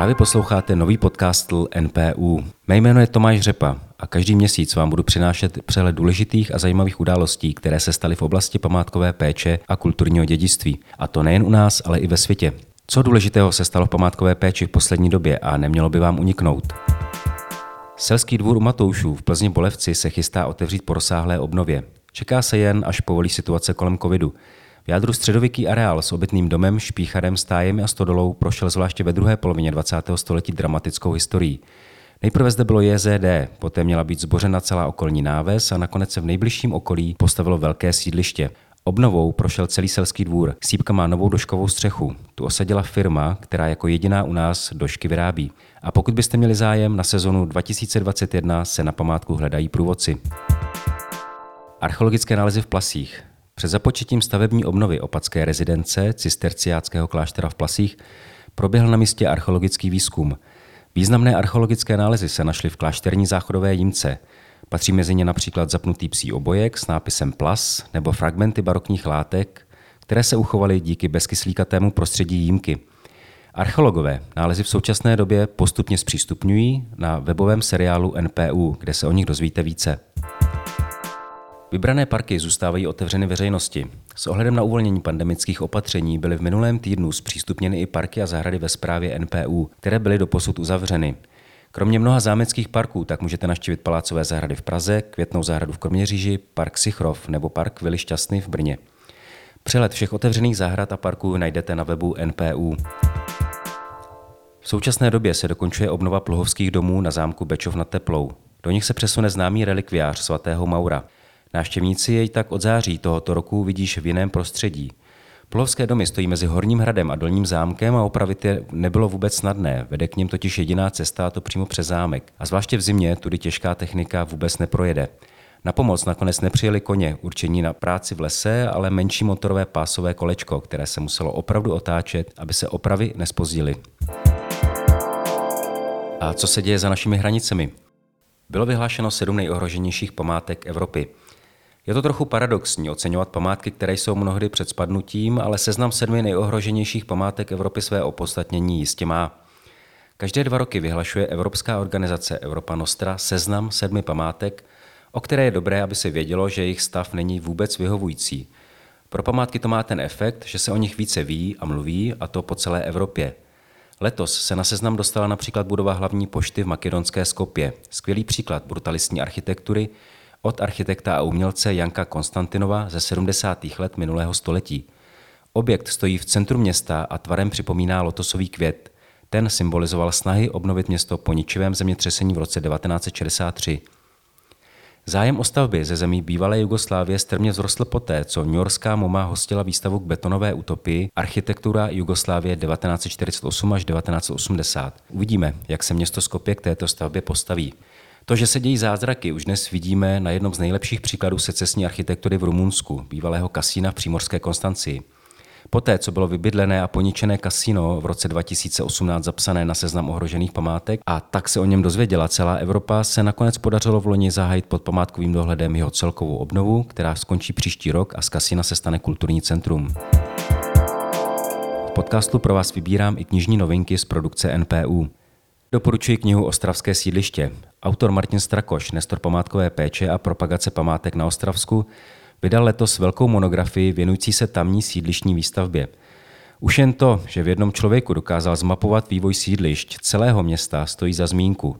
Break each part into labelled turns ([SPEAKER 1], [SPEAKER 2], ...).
[SPEAKER 1] Právě posloucháte nový podcast NPU. Mé jméno je Tomáš Řepa a každý měsíc vám budu přinášet přehled důležitých a zajímavých událostí, které se staly v oblasti památkové péče a kulturního dědictví. A to nejen u nás, ale i ve světě. Co důležitého se stalo v památkové péči v poslední době a nemělo by vám uniknout? Selský dvůr u Matoušů v Plzni Bolevci se chystá otevřít po rozsáhlé obnově. Čeká se jen, až povolí situace kolem covidu. Jádru středověký areál s obytným domem, špícharem, stájem a stodolou prošel zvláště ve druhé polovině 20. století dramatickou historií. Nejprve zde bylo JZD, poté měla být zbořena celá okolní náves a nakonec se v nejbližším okolí postavilo velké sídliště. Obnovou prošel celý selský dvůr. Sípka má novou doškovou střechu. Tu osadila firma, která jako jediná u nás došky vyrábí. A pokud byste měli zájem, na sezonu 2021 se na památku hledají průvodci. Archeologické nálezy v Plasích. Před započetím stavební obnovy opatské rezidence cisterciáckého kláštera v Plasích proběhl na místě archeologický výzkum. Významné archeologické nálezy se našly v klášterní záchodové jímce. Patří mezi ně například zapnutý psí obojek s nápisem Plas nebo fragmenty barokních látek, které se uchovaly díky bezkyslíkatému prostředí jímky. Archeologové nálezy v současné době postupně zpřístupňují na webovém seriálu NPU, kde se o nich dozvíte více. Vybrané parky zůstávají otevřeny veřejnosti. S ohledem na uvolnění pandemických opatření byly v minulém týdnu zpřístupněny i parky a zahrady ve správě NPU, které byly doposud uzavřeny. Kromě mnoha zámeckých parků tak můžete navštívit Palácové zahrady v Praze, Květnou zahradu v Kroměříži, Park Sichrov nebo Park Vili Šťastný v Brně. Přehled všech otevřených zahrad a parků najdete na webu NPU. V současné době se dokončuje obnova pluhovských domů na zámku Bečov nad Teplou. Do nich se přesune známý relikviář svatého Maura – Návštěvníci jej tak od září tohoto roku vidíš v jiném prostředí. Polovské domy stojí mezi Horním hradem a Dolním zámkem a opravit je nebylo vůbec snadné. Vede k ním totiž jediná cesta a to přímo přes zámek. A zvláště v zimě tudy těžká technika vůbec neprojede. Na pomoc nakonec nepřijeli koně, určení na práci v lese, ale menší motorové pásové kolečko, které se muselo opravdu otáčet, aby se opravy nespozdily. A co se děje za našimi hranicemi? Bylo vyhlášeno sedm nejohroženějších památek Evropy. Je to trochu paradoxní oceňovat památky, které jsou mnohdy před spadnutím, ale seznam sedmi nejohroženějších památek Evropy své opodstatnění jistě má. Každé dva roky vyhlašuje Evropská organizace Europa Nostra seznam sedmi památek, o které je dobré, aby se vědělo, že jejich stav není vůbec vyhovující. Pro památky to má ten efekt, že se o nich více ví a mluví, a to po celé Evropě. Letos se na seznam dostala například budova hlavní pošty v makedonské Skopě. Skvělý příklad brutalistní architektury, od architekta a umělce Janka Konstantinova ze 70. let minulého století. Objekt stojí v centru města a tvarem připomíná lotosový květ. Ten symbolizoval snahy obnovit město po ničivém zemětřesení v roce 1963. Zájem o stavby ze zemí bývalé Jugoslávie strmě vzrostl poté, co New Yorkská MoMA hostila výstavu k betonové utopii Architektura Jugoslávie 1948 až 1980. Uvidíme, jak se město Skopje k této stavbě postaví. To, že se dějí zázraky, už dnes vidíme na jednom z nejlepších příkladů secesní architektury v Rumunsku, bývalého kasína v přímorské Konstancii. Poté, co bylo vybydlené a poničené kasino v roce 2018 zapsané na seznam ohrožených památek a tak se o něm dozvěděla celá Evropa, se nakonec podařilo v loni zahájit pod památkovým dohledem jeho celkovou obnovu, která skončí příští rok a z kasina se stane kulturní centrum. V podcastu pro vás vybírám i knižní novinky z produkce NPU. Doporučuji knihu Ostravské sídliště. Autor Martin Strakoš, nestor památkové péče a propagace památek na Ostravsku, vydal letos velkou monografii věnující se tamní sídlištní výstavbě. Už jen to, že v jednom člověku dokázal zmapovat vývoj sídlišť celého města, stojí za zmínku.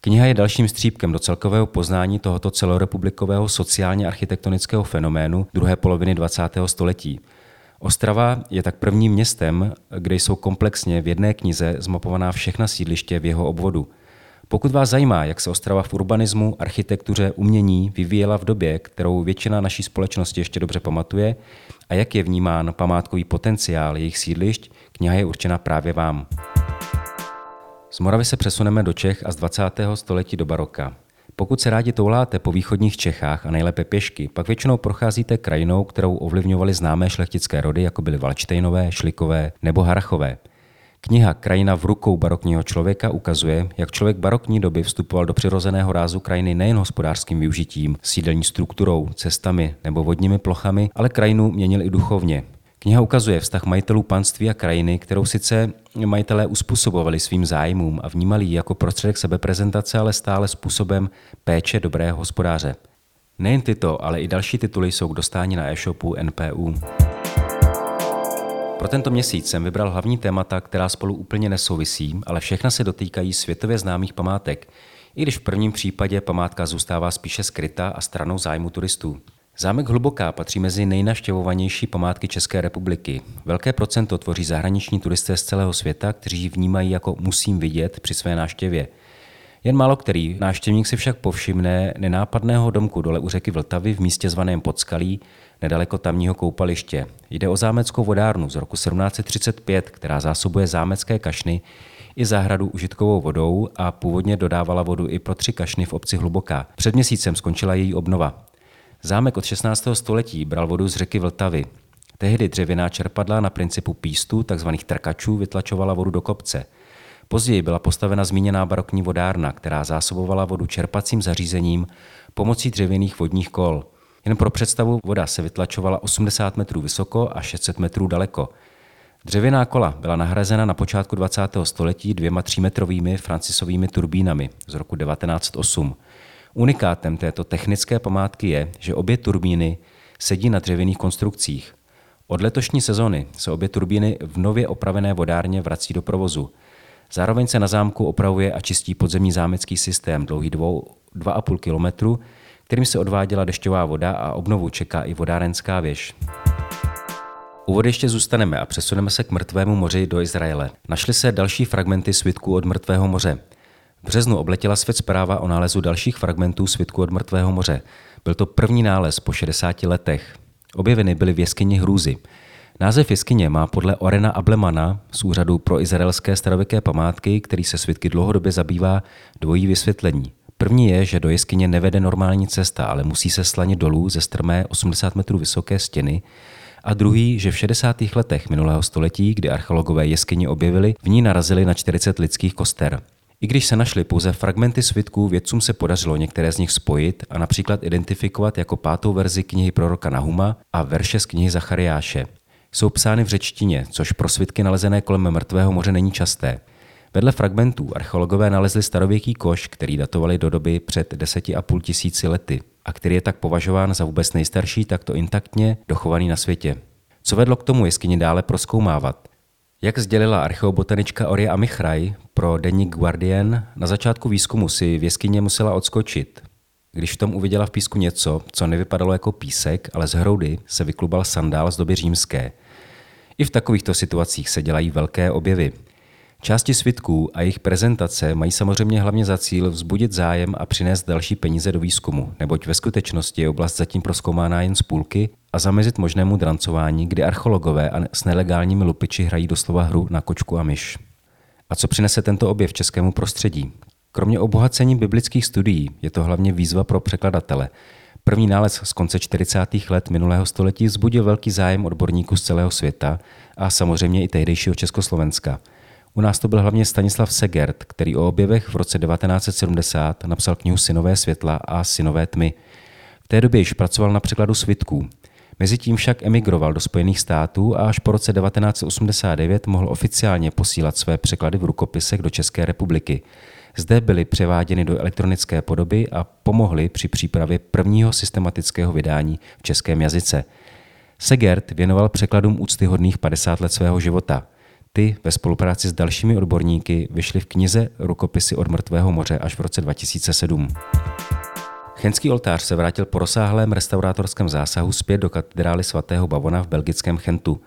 [SPEAKER 1] Kniha je dalším střípkem do celkového poznání tohoto celorepublikového sociálně architektonického fenoménu druhé poloviny 20. století – Ostrava je tak prvním městem, kde jsou komplexně v jedné knize zmapovaná všechna sídliště v jeho obvodu. Pokud vás zajímá, jak se Ostrava v urbanismu, architektuře, umění vyvíjela v době, kterou většina naší společnosti ještě dobře pamatuje, a jak je vnímán památkový potenciál jejich sídlišť, kniha je určena právě vám. Z Moravy se přesuneme do Čech a z 20. století do baroka. Pokud se rádi touláte po východních Čechách a nejlépe pěšky, pak většinou procházíte krajinou, kterou ovlivňovaly známé šlechtické rody, jako byly Valčtejnové, Šlikové nebo Harachové. Kniha Krajina v rukou barokního člověka ukazuje, jak člověk barokní doby vstupoval do přirozeného rázu krajiny nejen hospodářským využitím, sídelní strukturou, cestami nebo vodními plochami, ale krajinu měnil i duchovně. Kniha ukazuje vztah majitelů panství a krajiny, kterou sice majitelé uspůsobovali svým zájmům a vnímali ji jako prostředek sebeprezentace, ale stále způsobem péče dobrého hospodáře. Nejen tyto, ale i další tituly jsou k dostání na e-shopu NPU. Pro tento měsíc jsem vybral hlavní témata, která spolu úplně nesouvisí, ale všechna se dotýkají světově známých památek, i když v prvním případě památka zůstává spíše skrytá a stranou zájmu turistů. Zámek Hluboká patří mezi nejnaštěvovanější památky České republiky. Velké procento tvoří zahraniční turisté z celého světa, kteří ji vnímají jako musím vidět při své návštěvě. Jen málo který návštěvník si však povšimne nenápadného domku dole u řeky Vltavy v místě zvaném Podskalí, nedaleko tamního koupaliště. Jde o zámeckou vodárnu z roku 1735, která zásobuje zámecké kašny i zahradu užitkovou vodou a původně dodávala vodu i pro tři kašny v obci Hluboká. Před měsícem skončila její obnova. Zámek od 16. století bral vodu z řeky Vltavy. Tehdy dřevěná čerpadla na principu pístu, tzv. trkačů, vytlačovala vodu do kopce. Později byla postavena zmíněná barokní vodárna, která zásobovala vodu čerpacím zařízením pomocí dřevěných vodních kol. Jen pro představu voda se vytlačovala 80 metrů vysoko a 600 metrů daleko. Dřevěná kola byla nahrazena na počátku 20. století dvěma třímetrovými francisovými turbínami z roku 1908. Unikátem této technické památky je, že obě turbíny sedí na dřevěných konstrukcích. Od letošní sezony se obě turbíny v nově opravené vodárně vrací do provozu. Zároveň se na zámku opravuje a čistí podzemní zámecký systém dlouhý 2,5 kilometru, kterým se odváděla dešťová voda a obnovu čeká i vodárenská věž. U vody ještě zůstaneme a přesuneme se k mrtvému moři do Izraele. Našly se další fragmenty svitků od mrtvého moře. V březnu obletěla svět zpráva o nálezu dalších fragmentů svitků od mrtvého moře. Byl to první nález po 60 letech. Objeveny byly v jeskyni Hrůzy. Název jeskyně má podle Orena Ablemana z Úřadu pro izraelské starověké památky, který se svitky dlouhodobě zabývá, dvojí vysvětlení. První je, že do jeskyně nevede normální cesta, ale musí se slanit dolů ze strmé 80 metrů vysoké stěny, a druhý, že v 60. letech minulého století, kdy archeologové jeskyni objevili, v ní narazili na 40 lidských koster. I když se našly pouze fragmenty svitků, vědcům se podařilo některé z nich spojit a například identifikovat jako pátou verzi knihy proroka Nahuma a verše z knihy Zachariáše. Jsou psány v řečtině, což pro svitky nalezené kolem mrtvého moře není časté. Vedle fragmentů archeologové nalezli starověký koš, který datovali do doby před 10,5 tisíci lety a který je tak považován za vůbec nejstarší takto intaktně dochovaný na světě. Co vedlo k tomu jeskyni dále proskoumávat? Jak sdělila archeobotanička Oria Amichraj pro deník Guardian, na začátku výzkumu si v jeskyně musela odskočit. Když v tom uviděla v písku něco, co nevypadalo jako písek, ale z hroudy se vyklubal sandál z doby římské. I v takovýchto situacích se dělají velké objevy – Části svitků a jejich prezentace mají samozřejmě hlavně za cíl vzbudit zájem a přinést další peníze do výzkumu, neboť ve skutečnosti je oblast zatím proskoumána jen z půlky a zamezit možnému drancování, kdy archeologové a s nelegálními lupiči hrají doslova hru na kočku a myš. A co přinese tento objev českému prostředí? Kromě obohacení biblických studií je to hlavně výzva pro překladatele. První nález z konce 40. let minulého století vzbudil velký zájem odborníků z celého světa a samozřejmě i tehdejšího Československa – u nás to byl hlavně Stanislav Segert, který o objevech v roce 1970 napsal knihu Synové světla a Synové tmy. V té době již pracoval na překladu svitků. Mezitím však emigroval do Spojených států a až po roce 1989 mohl oficiálně posílat své překlady v rukopisech do České republiky. Zde byly převáděny do elektronické podoby a pomohly při přípravě prvního systematického vydání v českém jazyce. Segert věnoval překladům úctyhodných 50 let svého života – ty ve spolupráci s dalšími odborníky vyšly v knize Rukopisy od mrtvého moře až v roce 2007. Chenský oltář se vrátil po rozsáhlém restaurátorském zásahu zpět do katedrály svatého Bavona v belgickém Chentu.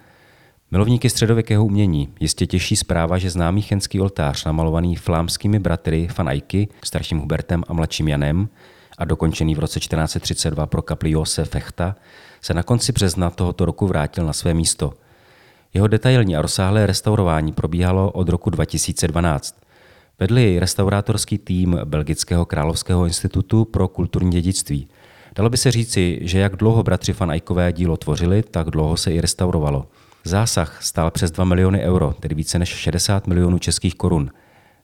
[SPEAKER 1] Milovníky středověkého umění jistě těší zpráva, že známý chenský oltář, namalovaný flámskými bratry Van Eycky, starším Hubertem a mladším Janem, a dokončený v roce 1432 pro kapli Jose Fechta, se na konci března tohoto roku vrátil na své místo – jeho detailní a rozsáhlé restaurování probíhalo od roku 2012. Vedl jej restaurátorský tým Belgického královského institutu pro kulturní dědictví. Dalo by se říci, že jak dlouho bratři Van Eyckové dílo tvořili, tak dlouho se i restaurovalo. Zásah stál přes 2 miliony euro, tedy více než 60 milionů českých korun.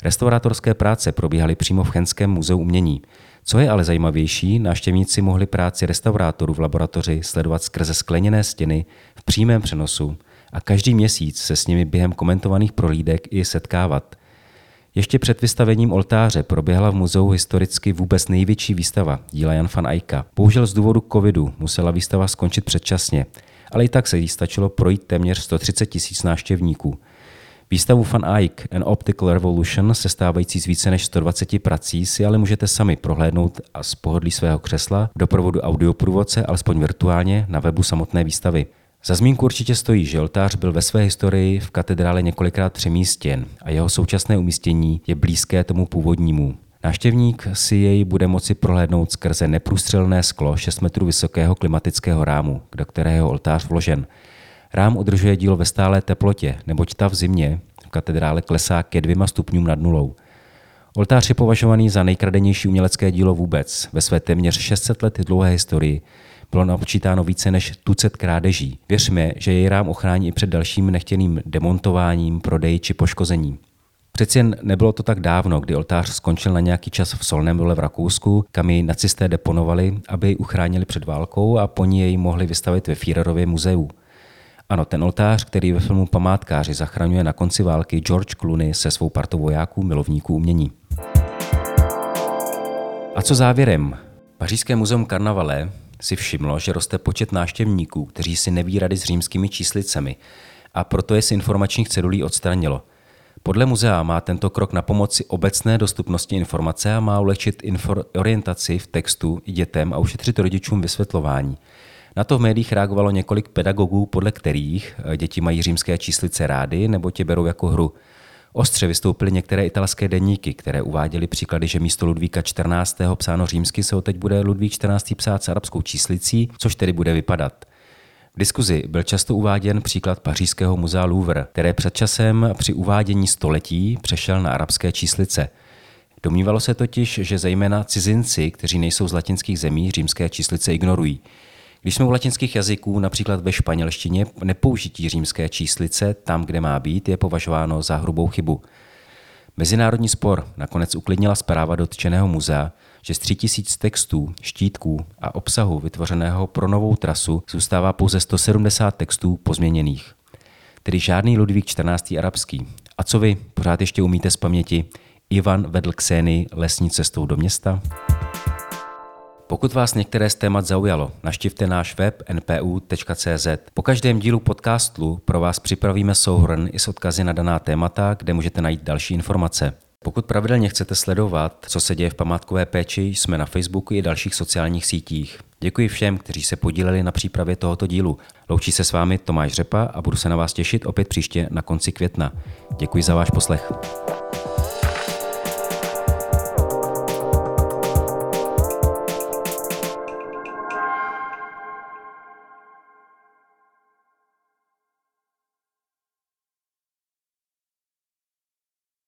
[SPEAKER 1] Restaurátorské práce probíhaly přímo v Chenském muzeu umění. Co je ale zajímavější, návštěvníci mohli práci restaurátorů v laboratoři sledovat skrze skleněné stěny v přímém přenosu – a každý měsíc se s nimi během komentovaných prohlídek i setkávat. Ještě před vystavením oltáře proběhla v muzeu historicky vůbec největší výstava díla Jan van Eycka. Bohužel z důvodu covidu musela výstava skončit předčasně, ale i tak se jí stačilo projít téměř 130 tisíc návštěvníků. Výstavu Van Eyck An Optical Revolution, sestávající z více než 120 prací, si ale můžete sami prohlédnout a z pohodlí svého křesla v doprovodu audioprůvodce, alespoň virtuálně, na webu samotné výstavy. Za zmínku určitě stojí, že oltář byl ve své historii v katedrále několikrát přemístěn a jeho současné umístění je blízké tomu původnímu. Návštěvník si jej bude moci prohlédnout skrze neprůstřelné sklo 6 metrů vysokého klimatického rámu, do kterého oltář vložen. Rám udržuje dílo ve stálé teplotě, neboť ta v zimě v katedrále klesá ke dvěma stupňům nad nulou. Oltář je považovaný za nejkradenější umělecké dílo vůbec. Ve své téměř 600 let dlouhé historii bylo napočítáno více než tucet krádeží. Věřme, že jej rám ochrání i před dalším nechtěným demontováním, prodeji či poškozením. Přeci jen nebylo to tak dávno, kdy oltář skončil na nějaký čas v Solném dole v Rakousku, kam jej nacisté deponovali, aby ji uchránili před válkou a po ní jej mohli vystavit ve Führerově muzeu. Ano, ten oltář, který ve filmu Památkáři zachraňuje na konci války George Clooney se svou partou vojáků milovníků umění. A co závěrem? Pařížské muzeum Karnavale si všimlo, že roste počet návštěvníků, kteří si neví rady s římskými číslicemi a proto je z informačních cedulí odstranilo. Podle muzea má tento krok na pomoci obecné dostupnosti informace a má ulehčit orientaci v textu i dětem a ušetřit rodičům vysvětlování. Na to v médiích reagovalo několik pedagogů, podle kterých eh, děti mají římské číslice rády nebo tě berou jako hru. Ostře vystoupily některé italské deníky, které uváděly příklady, že místo Ludvíka 14. psáno římsky se teď bude Ludvík 14. psát s arabskou číslicí, což tedy bude vypadat. V diskuzi byl často uváděn příklad pařížského muzea Louvre, které před časem při uvádění století přešel na arabské číslice. Domnívalo se totiž, že zejména cizinci, kteří nejsou z latinských zemí, římské číslice ignorují. Když jsme u latinských jazyků, například ve španělštině, nepoužití římské číslice tam, kde má být, je považováno za hrubou chybu. Mezinárodní spor nakonec uklidnila zpráva dotčeného muzea, že z 3000 textů, štítků a obsahu vytvořeného pro novou trasu zůstává pouze 170 textů pozměněných. Tedy žádný Ludvík 14. arabský. A co vy, pořád ještě umíte z paměti Ivan vedl Kseny lesní cestou do města? Pokud vás některé z témat zaujalo, naštivte náš web npu.cz. Po každém dílu podcastu pro vás připravíme souhrn i s odkazy na daná témata, kde můžete najít další informace. Pokud pravidelně chcete sledovat, co se děje v památkové péči, jsme na Facebooku i dalších sociálních sítích. Děkuji všem, kteří se podíleli na přípravě tohoto dílu. Loučí se s vámi Tomáš Řepa a budu se na vás těšit opět příště na konci května. Děkuji za váš poslech.